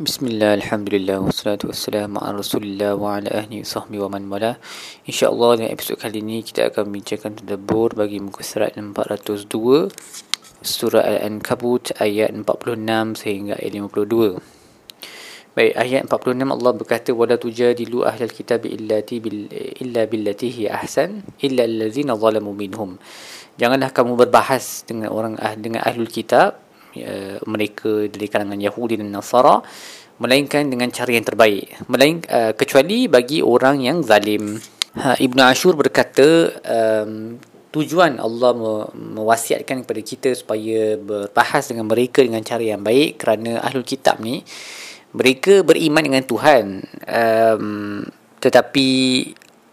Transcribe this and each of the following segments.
Bismillah, Alhamdulillah, wassalatu wassalamu ala rasulillah wa ala ahli sahbihi wa man wala InsyaAllah dalam episod kali ini kita akan bincangkan tadabur bagi muka surat 402 Surah Al-Ankabut ayat 46 sehingga ayat 52 Baik, ayat 46 Allah berkata wala tujadilu ahlal kitab illati bil illa billati hi ahsan illa allazina zalamu minhum. Janganlah kamu berbahas dengan orang ah, dengan ahlul kitab ya, mereka dari kalangan Yahudi dan Nasara melainkan dengan cara yang terbaik. Melain uh, kecuali bagi orang yang zalim. Ha, Ibnu Ashur berkata um, tujuan Allah mewasiatkan kepada kita supaya berbahas dengan mereka dengan cara yang baik kerana ahlul kitab ni mereka beriman dengan Tuhan. Um, tetapi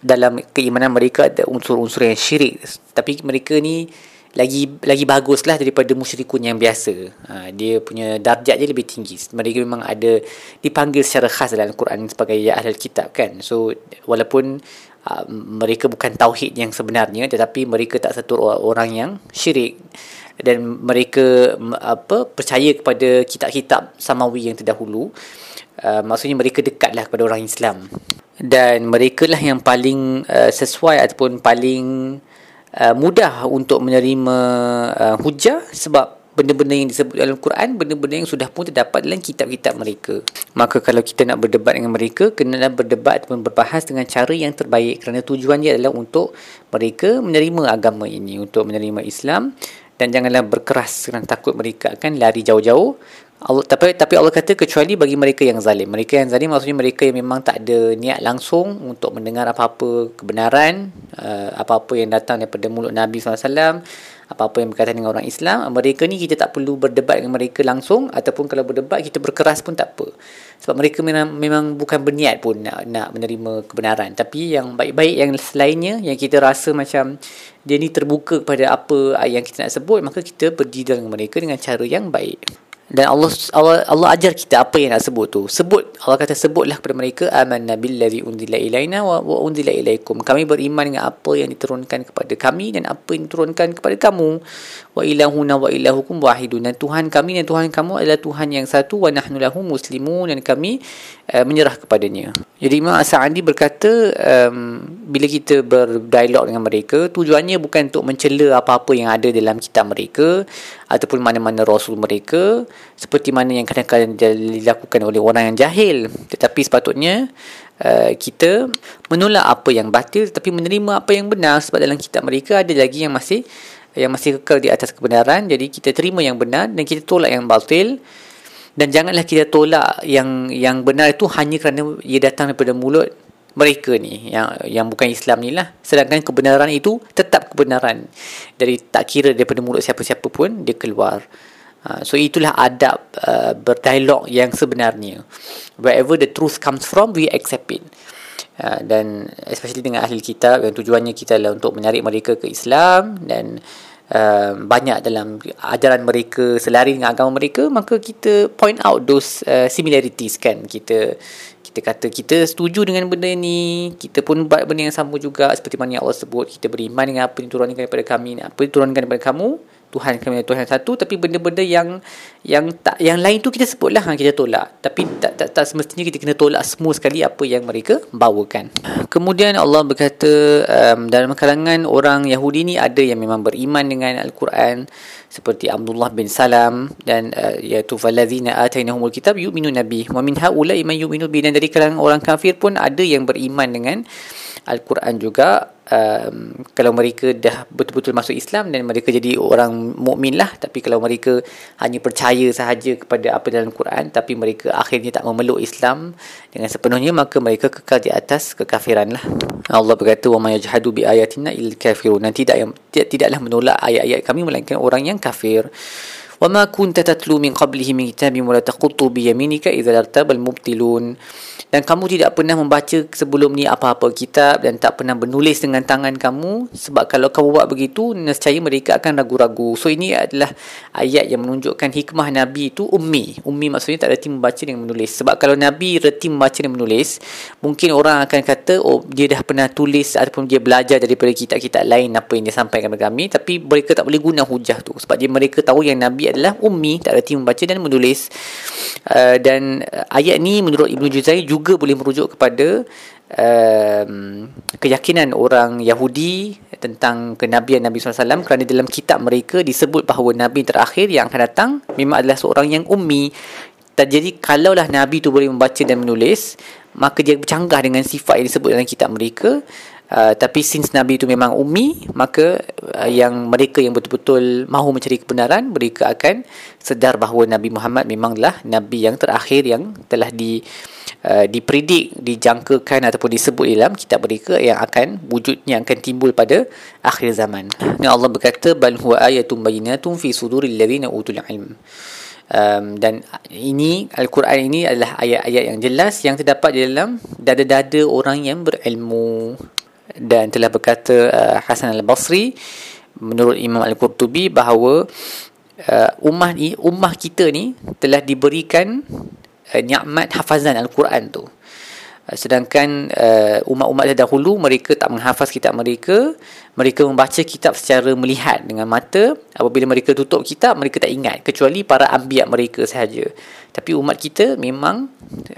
dalam keimanan mereka ada unsur-unsur yang syirik. Tapi mereka ni lagi lagi baguslah daripada musyrikun yang biasa. Ha, dia punya darjat dia lebih tinggi. Mereka memang ada dipanggil secara khas dalam Al-Quran sebagai ya ahli kitab kan. So walaupun uh, mereka bukan tauhid yang sebenarnya tetapi mereka tak satu orang yang syirik dan mereka apa percaya kepada kitab-kitab samawi yang terdahulu. Uh, maksudnya mereka dekatlah kepada orang Islam. Dan mereka lah yang paling uh, sesuai ataupun paling Uh, mudah untuk menerima uh, hujah sebab benda-benda yang disebut dalam Quran benda-benda yang sudah pun terdapat dalam kitab-kitab mereka. Maka kalau kita nak berdebat dengan mereka kenalah berdebat ataupun berbahas dengan cara yang terbaik kerana tujuan dia adalah untuk mereka menerima agama ini untuk menerima Islam. Dan janganlah berkeras kerana takut mereka akan lari jauh-jauh Allah, tapi tapi Allah kata kecuali bagi mereka yang zalim. Mereka yang zalim maksudnya mereka yang memang tak ada niat langsung untuk mendengar apa-apa kebenaran, uh, apa-apa yang datang daripada mulut Nabi SAW, apa-apa yang berkaitan dengan orang Islam. Mereka ni kita tak perlu berdebat dengan mereka langsung ataupun kalau berdebat kita berkeras pun tak apa. Sebab mereka memang, memang bukan berniat pun nak, nak menerima kebenaran. Tapi yang baik-baik yang selainnya yang kita rasa macam dia ni terbuka kepada apa yang kita nak sebut, maka kita berdiri dengan mereka dengan cara yang baik dan Allah Allah Allah ajar kita apa yang nak sebut tu. Sebut Allah kata sebutlah kepada mereka amanna billazi unzila ilaina wa, wa unzila ilaikum. Kami beriman dengan apa yang diturunkan kepada kami dan apa yang diturunkan kepada kamu. Wa ilahuna wa ilahukum wahidun. Dan Tuhan kami dan Tuhan kamu adalah Tuhan yang satu wa nahnu lahu muslimun. Dan kami uh, menyerah kepadanya. Jadi Imam As-Sa'adi berkata um, bila kita berdialog dengan mereka tujuannya bukan untuk mencela apa-apa yang ada dalam kitab mereka ataupun mana-mana rasul mereka seperti mana yang kadang-kadang dilakukan oleh orang yang jahil. Tetapi sepatutnya uh, kita menolak apa yang batil tetapi menerima apa yang benar. Sebab dalam kitab mereka ada lagi yang masih yang masih kekal di atas kebenaran. Jadi kita terima yang benar dan kita tolak yang batil. Dan janganlah kita tolak yang yang benar itu hanya kerana ia datang daripada mulut mereka ni yang yang bukan Islam ni lah. Sedangkan kebenaran itu tetap kebenaran. Dari tak kira daripada mulut siapa-siapa pun dia keluar uh, so itulah adab uh, berdialog yang sebenarnya. Wherever the truth comes from we accept it. Uh, dan especially dengan ahli kitab yang tujuannya kita adalah untuk menarik mereka ke Islam dan uh, banyak dalam ajaran mereka selari dengan agama mereka maka kita point out those uh, similarities kan. Kita kita kata kita setuju dengan benda ni kita pun buat benda yang sama juga. Seperti mana yang Allah sebut kita beriman dengan apa yang diturunkan daripada kami apa yang diturunkan daripada kamu Tuhan kami Tuhan satu tapi benda-benda yang yang tak yang lain tu kita sebutlah ha, kita tolak. Tapi tak, tak tak semestinya kita kena tolak semua sekali apa yang mereka bawakan. Kemudian Allah berkata um, dalam kalangan orang Yahudi ni ada yang memang beriman dengan Al-Quran seperti Abdullah bin Salam dan uh, iaitu falazina atainahumul kitab yu'minu nabi wa min haula'i man yu'minu bi dan dari kalangan orang kafir pun ada yang beriman dengan Al-Quran juga um, kalau mereka dah betul-betul masuk Islam dan mereka jadi orang mukmin lah tapi kalau mereka hanya percaya sahaja kepada apa dalam Quran tapi mereka akhirnya tak memeluk Islam dengan sepenuhnya maka mereka kekal di atas kekafiran lah Allah berkata wa may yajhadu bi ayatina il kafirun nanti tidak yang tidak, tidaklah menolak ayat-ayat kami melainkan orang yang kafir وما كنت تتلو من قبله من كتاب ولا تخط بيمينك إذا ارتاب المبتلون dan kamu tidak pernah membaca sebelum ni apa-apa kitab dan tak pernah menulis dengan tangan kamu. Sebab kalau kamu buat begitu nescaya mereka akan ragu-ragu. So ini adalah ayat yang menunjukkan hikmah Nabi itu ummi. Ummi maksudnya tak reti membaca dan menulis. Sebab kalau Nabi reti membaca dan menulis mungkin orang akan kata oh dia dah pernah tulis ataupun dia belajar daripada kitab-kitab lain apa yang dia sampaikan kepada kami. Tapi mereka tak boleh guna hujah tu. Sebab dia mereka tahu yang Nabi adalah ummi tak reti membaca dan menulis. Uh, dan ayat ni menurut Ibnu Juzai juga boleh merujuk kepada um, keyakinan orang Yahudi tentang kenabian Nabi SAW kerana dalam kitab mereka disebut bahawa Nabi terakhir yang akan datang memang adalah seorang yang ummi. Jadi kalaulah Nabi tu boleh membaca dan menulis maka dia bercanggah dengan sifat yang disebut dalam kitab mereka. Uh, tapi since Nabi itu memang ummi maka uh, yang mereka yang betul-betul mahu mencari kebenaran mereka akan sedar bahawa Nabi Muhammad memanglah Nabi yang terakhir yang telah di uh, dipredik, dijangkakan ataupun disebut dalam kitab mereka yang akan wujudnya akan timbul pada akhir zaman. Dan Allah berkata bal huwa ayatun bayyinatun fi suduril ladzina utul ilm. Um, dan ini Al-Quran ini adalah ayat-ayat yang jelas yang terdapat di dalam dada-dada orang yang berilmu dan telah berkata uh, Hasan al-Basri menurut Imam al-Qurtubi bahawa uh, ummah ni ummah kita ni telah diberikan uh, nikmat hafazan al-Quran tu. Uh, sedangkan uh, umat-umat dahulu mereka tak menghafaz kitab mereka. Mereka membaca kitab secara melihat dengan mata. Apabila mereka tutup kitab mereka tak ingat. Kecuali para ambiak mereka sahaja. Tapi umat kita memang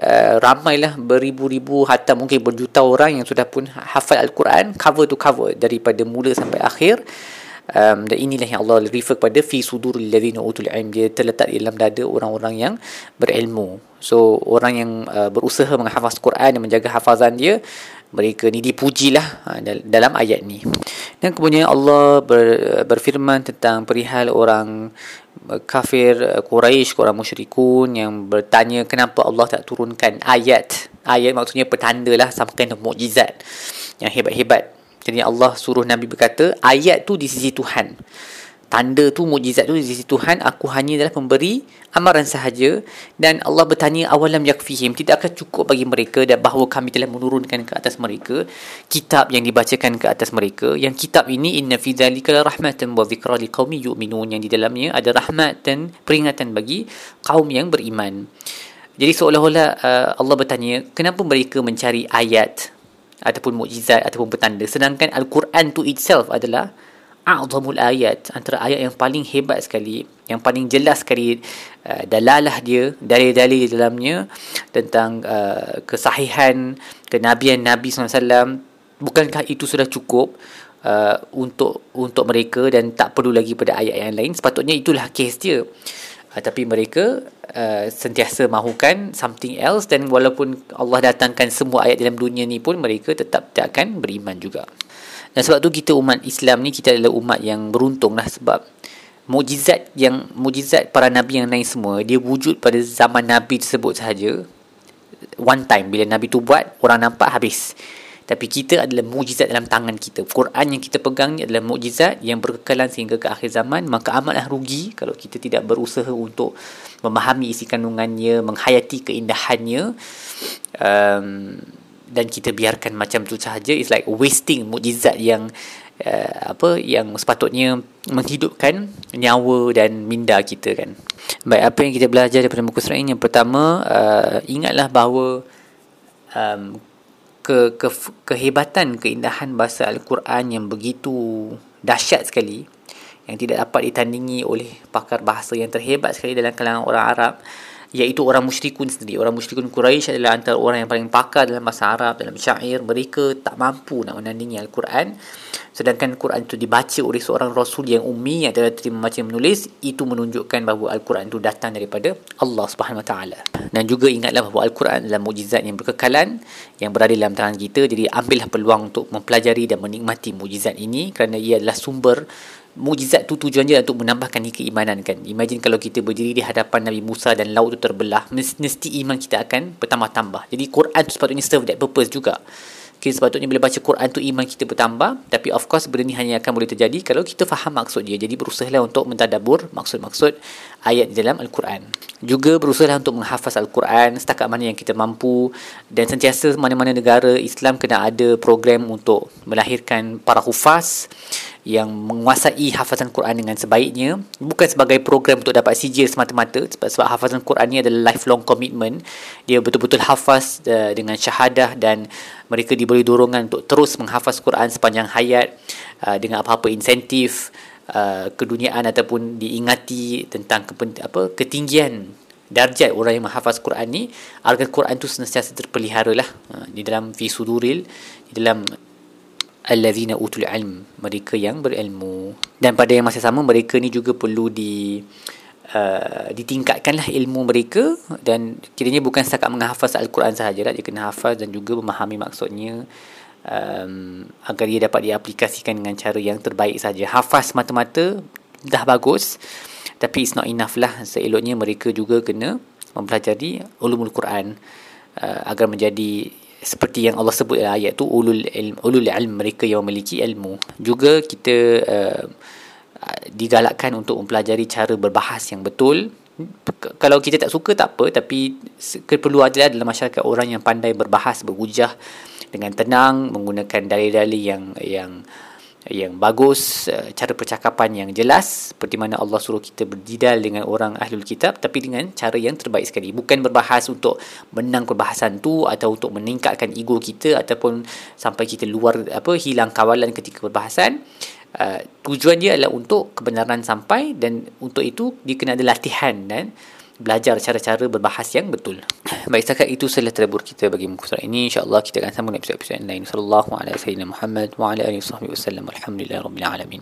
uh, ramailah beribu-ribu hatta mungkin berjuta orang yang sudah pun hafal al-Quran cover to cover daripada mula sampai akhir um, dan inilah yang Allah refer kepada fi suduril ladzina utul ilm. Dia terletak di dalam dada orang-orang yang berilmu. So orang yang uh, berusaha menghafaz Quran dan menjaga hafazan dia mereka ni dipujilah uh, dalam ayat ni. Dan kemudian Allah ber, berfirman tentang perihal orang uh, kafir uh, Quraisy orang musyrikun yang bertanya kenapa Allah tak turunkan ayat? Ayat maksudnya petanda lah sama kind mukjizat. Yang hebat-hebat jadi Allah suruh Nabi berkata, ayat tu di sisi Tuhan. Tanda tu, mujizat tu di sisi Tuhan, aku hanya adalah pemberi amaran sahaja. Dan Allah bertanya, awalam yakfihim, tidak akan cukup bagi mereka dan bahawa kami telah menurunkan ke atas mereka kitab yang dibacakan ke atas mereka. Yang kitab ini, inna fi dhalika rahmatan wa zikra li qawmi yu'minun. Yang di dalamnya ada rahmat dan peringatan bagi kaum yang beriman. Jadi seolah-olah uh, Allah bertanya, kenapa mereka mencari ayat ataupun mukjizat ataupun petanda. Sedangkan al-Quran tu itself adalah a'zamul ayat antara ayat yang paling hebat sekali yang paling jelas sekali uh, dalalah dia dalil-dalil dalamnya tentang uh, kesahihan kenabian Nabi SAW bukankah itu sudah cukup uh, untuk untuk mereka dan tak perlu lagi pada ayat yang lain? Sepatutnya itulah kes dia uh, tapi mereka uh, sentiasa mahukan something else dan walaupun Allah datangkan semua ayat dalam dunia ni pun mereka tetap tak akan beriman juga. Dan sebab tu kita umat Islam ni kita adalah umat yang beruntung lah sebab mujizat yang mujizat para nabi yang lain semua dia wujud pada zaman nabi tersebut sahaja. One time bila nabi tu buat orang nampak habis tapi kita adalah mujizat dalam tangan kita. Quran yang kita pegang ni adalah mujizat yang berkekalan sehingga ke akhir zaman. Maka amatlah rugi kalau kita tidak berusaha untuk memahami isi kandungannya, menghayati keindahannya. Um, dan kita biarkan macam tu sahaja. It's like wasting mujizat yang uh, apa yang sepatutnya menghidupkan nyawa dan minda kita kan. Baik, apa yang kita belajar daripada muka surat ini? Yang pertama, uh, ingatlah bahawa um, ke, ke kehebatan keindahan bahasa al-Quran yang begitu dahsyat sekali yang tidak dapat ditandingi oleh pakar bahasa yang terhebat sekali dalam kalangan orang Arab iaitu orang musyrikun sendiri. Orang musyrikun Quraisy adalah antara orang yang paling pakar dalam bahasa Arab dalam syair. Mereka tak mampu nak menandingi al-Quran. Sedangkan Quran itu dibaca oleh seorang rasul yang ummi yang tidak terima membaca menulis itu menunjukkan bahawa al-Quran itu datang daripada Allah Subhanahu Wa Taala. Dan juga ingatlah bahawa al-Quran adalah mukjizat yang berkekalan yang berada dalam tangan kita. Jadi ambillah peluang untuk mempelajari dan menikmati mukjizat ini kerana ia adalah sumber mukjizat tu tujuannya untuk menambahkan keimanan kan? Imagine kalau kita berdiri di hadapan Nabi Musa dan laut tu terbelah mesti iman kita akan bertambah-tambah. Jadi Quran tu sepatutnya serve that purpose juga kita sepatutnya bila baca Quran tu iman kita bertambah tapi of course benda ni hanya akan boleh terjadi kalau kita faham maksud dia. Jadi berusahalah untuk mentadabur maksud-maksud ayat di dalam Al-Quran. Juga berusahalah untuk menghafaz Al-Quran setakat mana yang kita mampu dan sentiasa mana-mana negara Islam kena ada program untuk melahirkan para hufaz yang menguasai hafazan Quran dengan sebaiknya. Bukan sebagai program untuk dapat sijil semata-mata sebab, sebab hafazan Quran ni adalah lifelong commitment. Dia betul-betul hafaz uh, dengan syahadah dan mereka diberi dorongan untuk terus menghafaz Quran sepanjang hayat uh, dengan apa-apa insentif uh, keduniaan ataupun diingati tentang kepent- apa ketinggian darjat orang yang menghafaz Quran ni. Agar Quran tu sentiasa terpelihara lah uh, di dalam fi suduril di dalam allazina utul ilm mereka yang berilmu. Dan pada yang masa sama mereka ni juga perlu di uh, ditingkatkanlah ilmu mereka dan kiranya bukan setakat menghafaz al-Quran sahaja lah. Dia kena hafaz dan juga memahami maksudnya um, agar dia dapat diaplikasikan dengan cara yang terbaik saja hafaz mata-mata dah bagus tapi it's not enough lah. Seeloknya mereka juga kena mempelajari ulumul Quran uh, agar menjadi seperti yang Allah sebut dalam ayat tu ulul ilm ulul ilm mereka yang memiliki ilmu. Juga kita uh, digalakkan untuk mempelajari cara berbahas yang betul. Kalau kita tak suka tak apa. Tapi perlu adalah dalam masyarakat orang yang pandai berbahas berhujah dengan tenang menggunakan dalil-dalil yang yang yang bagus eh, cara percakapan yang jelas. Seperti mana Allah suruh kita berdidal dengan orang ahlul kitab tapi dengan cara yang terbaik sekali. Bukan berbahas untuk menang perbahasan tu atau untuk meningkatkan ego kita ataupun sampai kita luar apa hilang kawalan ketika perbahasan uh, tujuan dia adalah untuk kebenaran sampai dan untuk itu dia kena ada latihan dan belajar cara-cara berbahas yang betul. Baik setakat itu sahaja terabur kita bagi muka surat ini. InsyaAllah kita akan sambung episod-episod lain. Sallallahu alaihi wasallam Muhammad wa ala alihi wasallam. Alhamdulillah rabbil alamin.